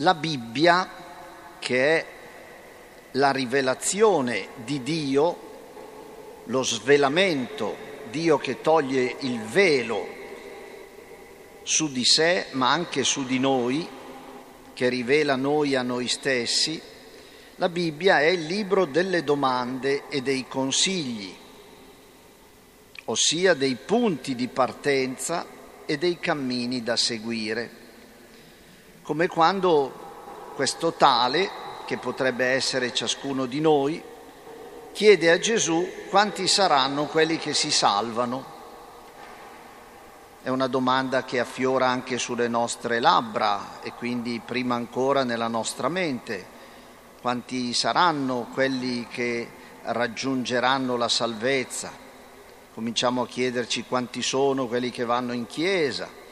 La Bibbia, che è la rivelazione di Dio, lo svelamento, Dio che toglie il velo su di sé, ma anche su di noi, che rivela noi a noi stessi, la Bibbia è il libro delle domande e dei consigli, ossia dei punti di partenza e dei cammini da seguire. Come quando questo tale, che potrebbe essere ciascuno di noi, chiede a Gesù quanti saranno quelli che si salvano. È una domanda che affiora anche sulle nostre labbra e quindi prima ancora nella nostra mente quanti saranno quelli che raggiungeranno la salvezza. Cominciamo a chiederci quanti sono quelli che vanno in chiesa,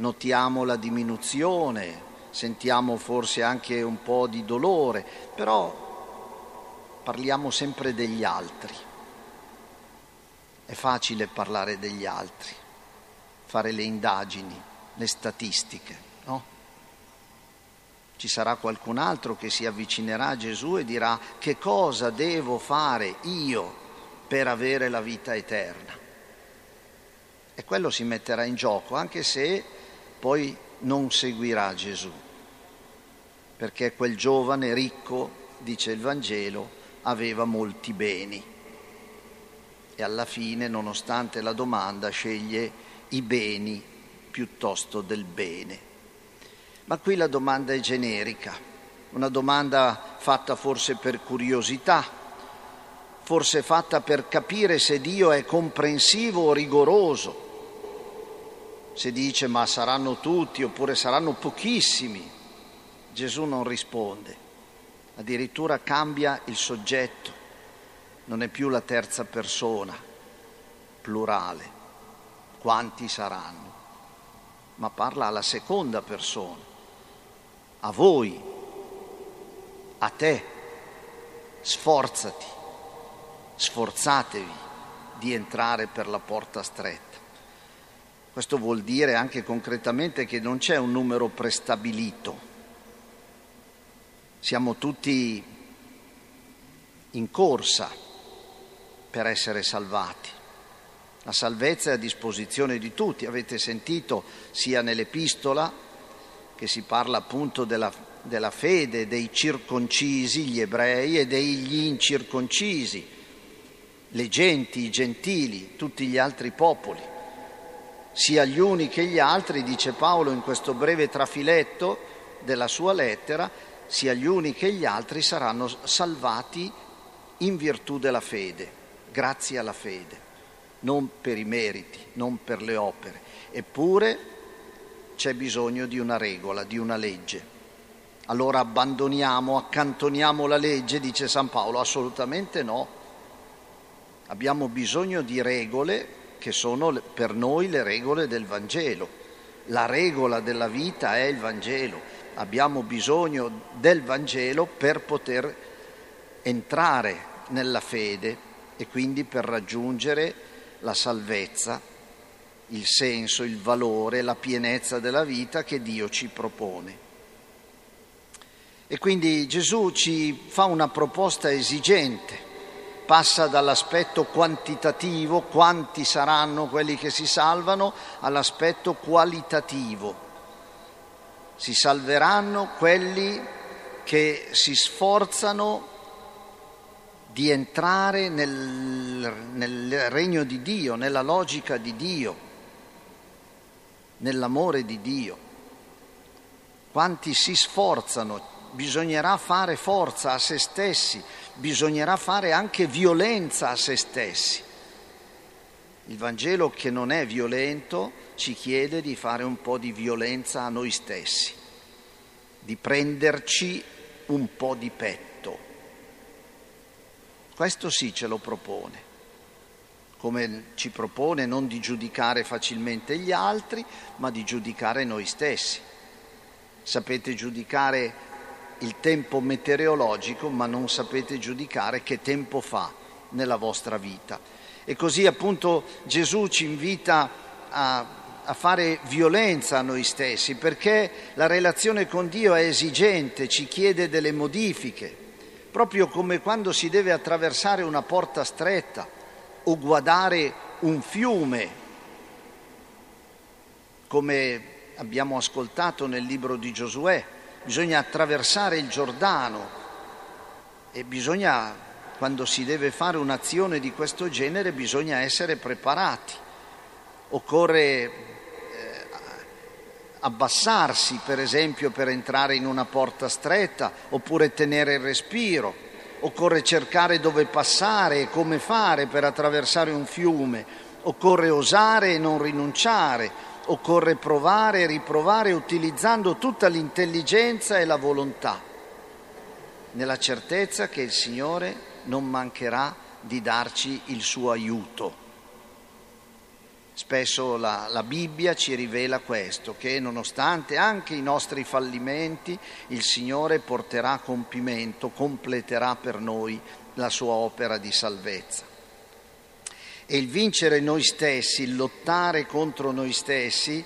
notiamo la diminuzione, sentiamo forse anche un po' di dolore, però parliamo sempre degli altri. È facile parlare degli altri, fare le indagini, le statistiche, no? ci sarà qualcun altro che si avvicinerà a Gesù e dirà che cosa devo fare io per avere la vita eterna. E quello si metterà in gioco, anche se poi non seguirà Gesù, perché quel giovane ricco, dice il Vangelo, aveva molti beni e alla fine, nonostante la domanda, sceglie i beni piuttosto del bene. Ma qui la domanda è generica, una domanda fatta forse per curiosità, forse fatta per capire se Dio è comprensivo o rigoroso. Se dice ma saranno tutti oppure saranno pochissimi, Gesù non risponde, addirittura cambia il soggetto, non è più la terza persona, plurale, quanti saranno, ma parla alla seconda persona. A voi, a te, sforzati, sforzatevi di entrare per la porta stretta. Questo vuol dire anche concretamente che non c'è un numero prestabilito. Siamo tutti in corsa per essere salvati. La salvezza è a disposizione di tutti, avete sentito sia nell'epistola che si parla appunto della, della fede dei circoncisi, gli ebrei, e degli incirconcisi, le genti, i gentili, tutti gli altri popoli. Sia gli uni che gli altri, dice Paolo in questo breve trafiletto della sua lettera, sia gli uni che gli altri saranno salvati in virtù della fede, grazie alla fede, non per i meriti, non per le opere. Eppure c'è bisogno di una regola, di una legge. Allora abbandoniamo, accantoniamo la legge, dice San Paolo? Assolutamente no. Abbiamo bisogno di regole che sono per noi le regole del Vangelo. La regola della vita è il Vangelo. Abbiamo bisogno del Vangelo per poter entrare nella fede e quindi per raggiungere la salvezza il senso, il valore, la pienezza della vita che Dio ci propone. E quindi Gesù ci fa una proposta esigente, passa dall'aspetto quantitativo, quanti saranno quelli che si salvano, all'aspetto qualitativo. Si salveranno quelli che si sforzano di entrare nel, nel regno di Dio, nella logica di Dio nell'amore di Dio. Quanti si sforzano, bisognerà fare forza a se stessi, bisognerà fare anche violenza a se stessi. Il Vangelo che non è violento ci chiede di fare un po' di violenza a noi stessi, di prenderci un po' di petto. Questo sì ce lo propone come ci propone, non di giudicare facilmente gli altri, ma di giudicare noi stessi. Sapete giudicare il tempo meteorologico, ma non sapete giudicare che tempo fa nella vostra vita. E così appunto Gesù ci invita a a fare violenza a noi stessi, perché la relazione con Dio è esigente, ci chiede delle modifiche, proprio come quando si deve attraversare una porta stretta o guardare un fiume, come abbiamo ascoltato nel libro di Giosuè, bisogna attraversare il Giordano e bisogna, quando si deve fare un'azione di questo genere, bisogna essere preparati. Occorre eh, abbassarsi, per esempio, per entrare in una porta stretta, oppure tenere il respiro. Occorre cercare dove passare e come fare per attraversare un fiume. Occorre osare e non rinunciare. Occorre provare e riprovare utilizzando tutta l'intelligenza e la volontà nella certezza che il Signore non mancherà di darci il suo aiuto. Spesso la, la, Bibbia ci rivela questo, che nonostante anche i nostri fallimenti, il Signore porterà a compimento, completerà per noi la sua opera di salvezza. E il vincere noi stessi, il lottare contro noi stessi,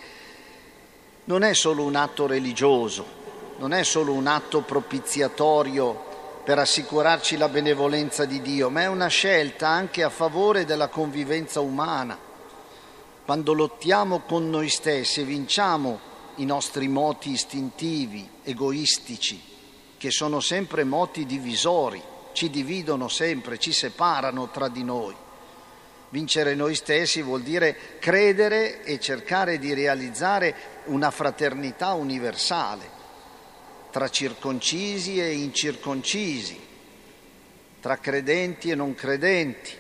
non è solo un atto religioso, non è solo un atto propiziatorio per assicurarci la benevolenza di Dio, ma è una scelta anche a favore della convivenza umana. Quando lottiamo con noi stessi e vinciamo i nostri moti istintivi, egoistici, che sono sempre moti divisori, ci dividono sempre, ci separano tra di noi. Vincere noi stessi vuol dire credere e cercare di realizzare una fraternità universale tra circoncisi e incirconcisi, tra credenti e non credenti,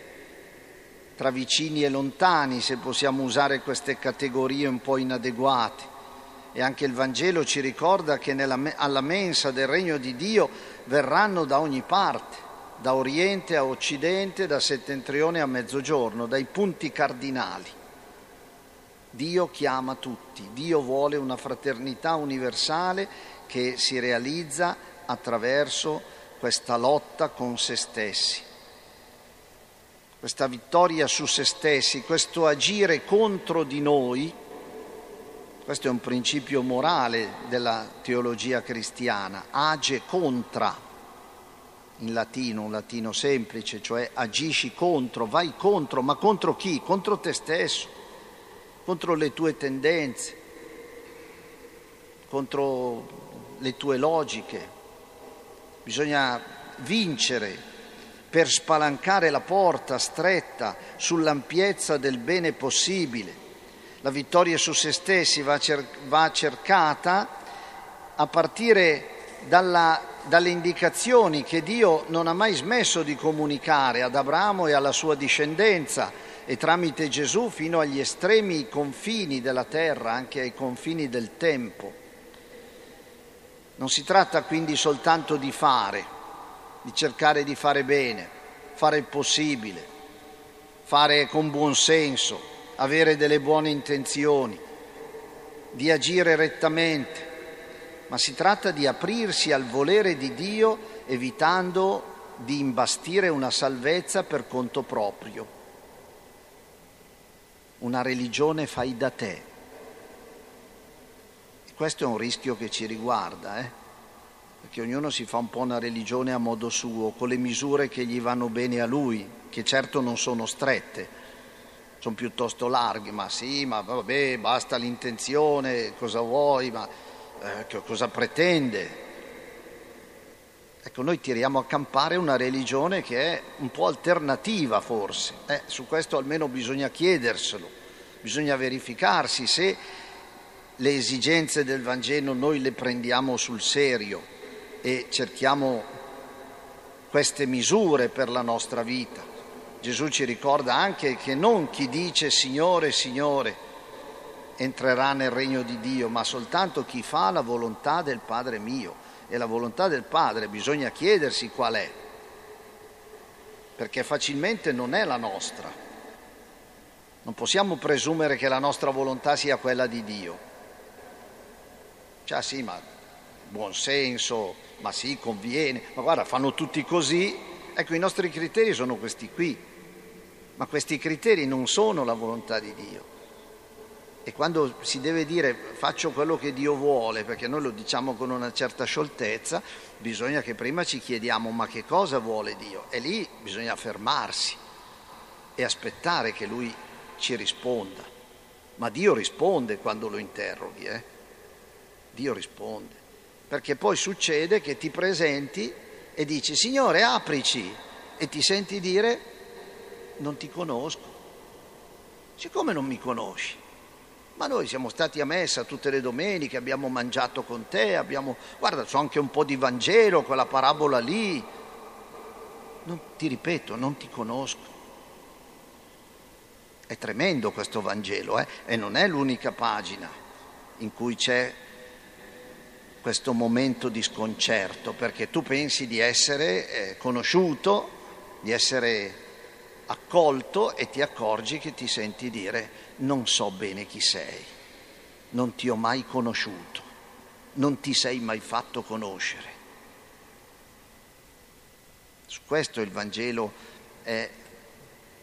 tra vicini e lontani, se possiamo usare queste categorie un po' inadeguate. E anche il Vangelo ci ricorda che nella, alla mensa del regno di Dio verranno da ogni parte, da oriente a occidente, da settentrione a mezzogiorno, dai punti cardinali. Dio chiama tutti, Dio vuole una fraternità universale che si realizza attraverso questa lotta con se stessi, questa vittoria su se stessi, questo agire contro di noi, questo è un principio morale della teologia cristiana, age contra, in latino, un latino semplice, cioè agisci contro, vai contro, ma contro chi? Contro te stesso, contro le tue tendenze, contro le tue logiche, bisogna vincere per spalancare la porta stretta sull'ampiezza del bene possibile. La vittoria su se stessi va, cer- va cercata a partire dalla, dalle indicazioni che Dio non ha mai smesso di comunicare ad Abramo e alla sua discendenza e tramite Gesù fino agli estremi confini della terra, anche ai confini del tempo. Non si tratta quindi soltanto di fare, di cercare di fare bene, fare il possibile, fare con buon senso, avere delle buone intenzioni, di agire rettamente, ma si tratta di aprirsi al volere di Dio evitando di imbastire una salvezza per conto proprio, una religione fai da te. Questo è un rischio che ci riguarda, eh? perché ognuno si fa un po' una religione a modo suo, con le misure che gli vanno bene a lui, che certo non sono strette, sono piuttosto larghe, ma sì, ma vabbè, basta l'intenzione, cosa vuoi, ma eh, cosa pretende? Ecco, noi tiriamo a campare una religione che è un po' alternativa forse, eh, su questo almeno bisogna chiederselo, bisogna verificarsi se le esigenze del Vangelo noi le prendiamo sul serio e cerchiamo queste misure per la nostra vita. Gesù ci ricorda anche che non chi dice Signore, Signore entrerà nel regno di Dio, ma soltanto chi fa la volontà del Padre mio. E la volontà del Padre bisogna chiedersi qual è, perché facilmente non è la nostra. Non possiamo presumere che la nostra volontà sia quella di Dio. Cioè sì, ma buon senso, ma sì, conviene, ma guarda, fanno tutti così. Ecco, i nostri criteri sono questi qui, ma questi criteri non sono la volontà di Dio. E quando si deve dire faccio quello che Dio vuole, perché noi lo diciamo con una certa scioltezza, bisogna che prima ci chiediamo ma che cosa vuole Dio? E lì bisogna fermarsi e aspettare che Lui ci risponda. Ma Dio risponde quando lo interroghi, eh? Dio risponde. Perché poi succede che ti presenti e dici Signore aprici e ti senti dire non ti conosco. Siccome non mi conosci? Ma noi siamo stati a messa tutte le domeniche, abbiamo mangiato con te, abbiamo... Guarda, c'ho anche un po' di Vangelo, quella parabola lì. Non, ti ripeto, non ti conosco. È tremendo questo Vangelo, eh? E non è l'unica pagina in cui c'è questo momento di sconcerto, perché tu pensi di essere eh, conosciuto, di essere accolto e ti accorgi che ti senti dire non so bene chi sei, non ti ho mai conosciuto, non ti sei mai fatto conoscere. Su questo il Vangelo è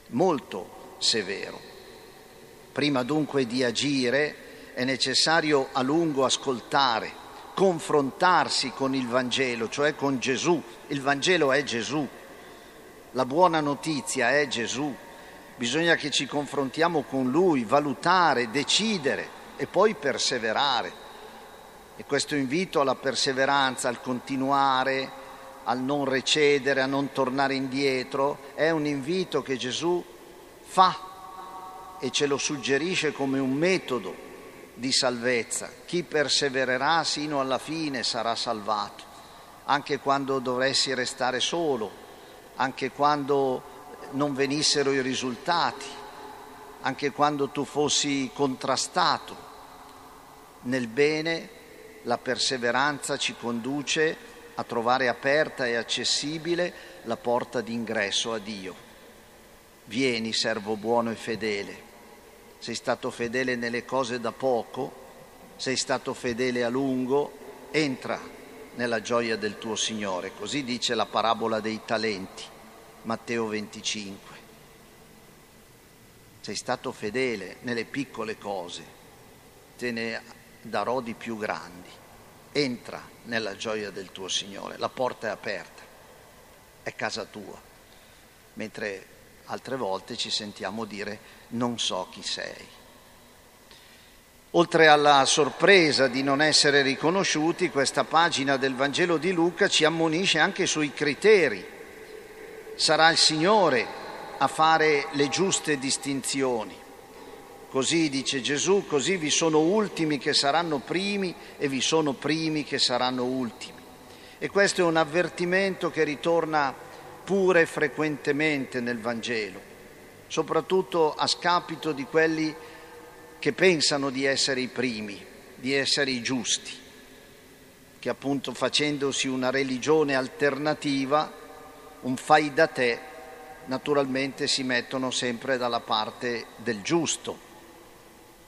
molto severo. Prima dunque di agire è necessario a lungo ascoltare, confrontarsi con il Vangelo, cioè con Gesù. Il Vangelo è Gesù, la buona notizia è Gesù bisogna che ci confrontiamo con Lui, valutare, decidere e poi perseverare. E questo invito alla perseveranza, al continuare, al non recedere, a non tornare indietro, è un invito che Gesù fa e ce lo suggerisce come un metodo di salvezza. Chi persevererà sino alla fine sarà salvato, anche quando dovessi restare solo, anche quando non venissero i risultati, anche quando tu fossi contrastato. Nel bene la perseveranza ci conduce a trovare aperta e accessibile la porta d'ingresso a Dio. Vieni, servo buono e fedele. Sei stato fedele nelle cose da poco, sei stato fedele a lungo, entra nella gioia del tuo Signore. Così dice la parabola dei talenti. Matteo 25. Sei stato fedele nelle piccole cose, te ne darò di più grandi. Entra nella gioia del tuo Signore, la porta è aperta, è casa tua, mentre altre volte ci sentiamo dire non so chi sei. Oltre alla sorpresa di non essere riconosciuti, questa pagina del Vangelo di Luca ci ammonisce anche sui criteri sarà il Signore a fare le giuste distinzioni. Così dice Gesù, così vi sono ultimi che saranno primi e vi sono primi che saranno ultimi. E questo è un avvertimento che ritorna pure frequentemente nel Vangelo, soprattutto a scapito di quelli che pensano di essere i primi, di essere i giusti, che appunto facendosi una religione alternativa un fai da te, naturalmente si mettono sempre dalla parte del giusto,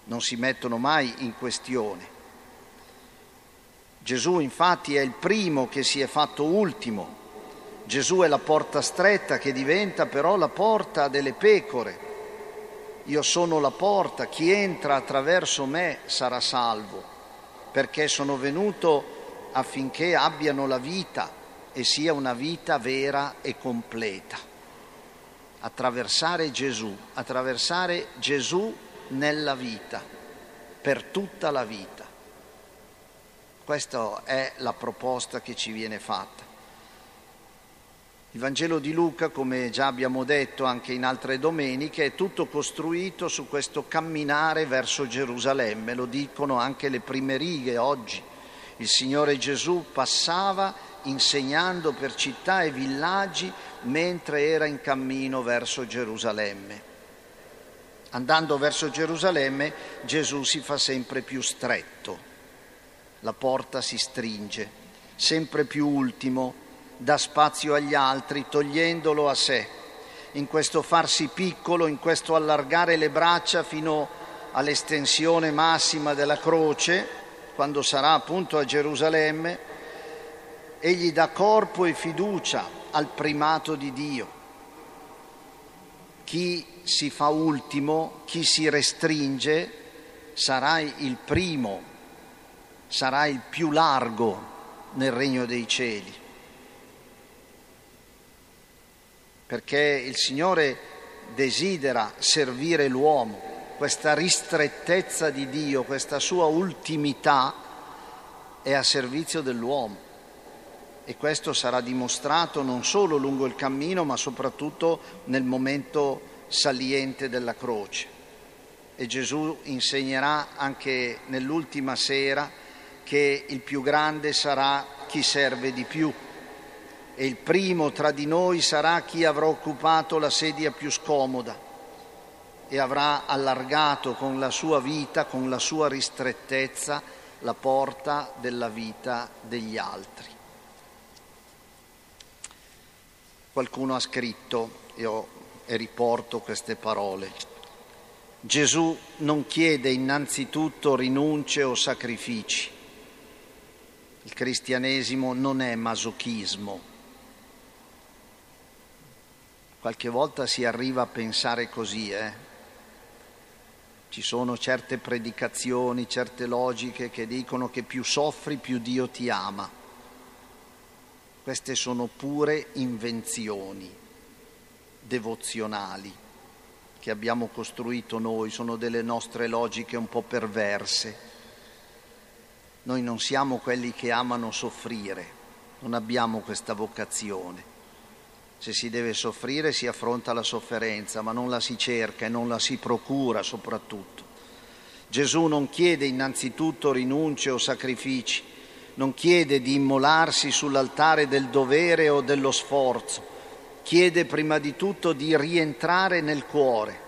non si mettono mai in questione. Gesù infatti è il primo che si è fatto ultimo, Gesù è la porta stretta che diventa però la porta delle pecore. Io sono la porta, chi entra attraverso me sarà salvo, perché sono venuto affinché abbiano la vita e sia una vita vera e completa. Attraversare Gesù, attraversare Gesù nella vita, per tutta la vita. Questa è la proposta che ci viene fatta. Il Vangelo di Luca, come già abbiamo detto anche in altre domeniche, è tutto costruito su questo camminare verso Gerusalemme, lo dicono anche le prime righe oggi. Il Signore Gesù passava insegnando per città e villaggi mentre era in cammino verso Gerusalemme. Andando verso Gerusalemme Gesù si fa sempre più stretto, la porta si stringe, sempre più ultimo, dà spazio agli altri togliendolo a sé. In questo farsi piccolo, in questo allargare le braccia fino all'estensione massima della croce, quando sarà appunto a Gerusalemme, egli dà corpo e fiducia al primato di Dio. Chi si fa ultimo, chi si restringe, sarai il primo, sarai il più largo nel regno dei cieli. Perché il Signore desidera servire l'uomo, questa ristrettezza di Dio, questa sua ultimità è a servizio dell'uomo e questo sarà dimostrato non solo lungo il cammino ma soprattutto nel momento saliente della croce. E Gesù insegnerà anche nell'ultima sera che il più grande sarà chi serve di più e il primo tra di noi sarà chi avrà occupato la sedia più scomoda e avrà allargato con la sua vita, con la sua ristrettezza, la porta della vita degli altri. Qualcuno ha scritto, io e riporto queste parole, Gesù non chiede innanzitutto rinunce o sacrifici. Il cristianesimo non è masochismo. Qualche volta si arriva a pensare così, eh? Ci sono certe predicazioni, certe logiche che dicono che più soffri più Dio ti ama. Queste sono pure invenzioni devozionali che abbiamo costruito noi, sono delle nostre logiche un po' perverse. Noi non siamo quelli che amano soffrire, non abbiamo questa vocazione. Se si deve soffrire si affronta la sofferenza, ma non la si cerca e non la si procura soprattutto. Gesù non chiede innanzitutto rinunce o sacrifici, non chiede di immolarsi sull'altare del dovere o dello sforzo, chiede prima di tutto di rientrare nel cuore,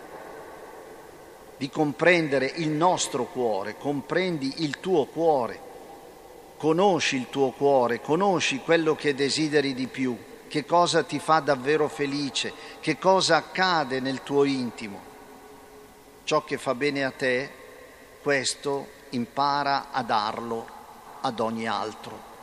di comprendere il nostro cuore, comprendi il tuo cuore, conosci il tuo cuore, conosci quello che desideri di più, che cosa ti fa davvero felice, che cosa accade nel tuo intimo. Ciò che fa bene a te, questo impara a darlo ad ogni altro.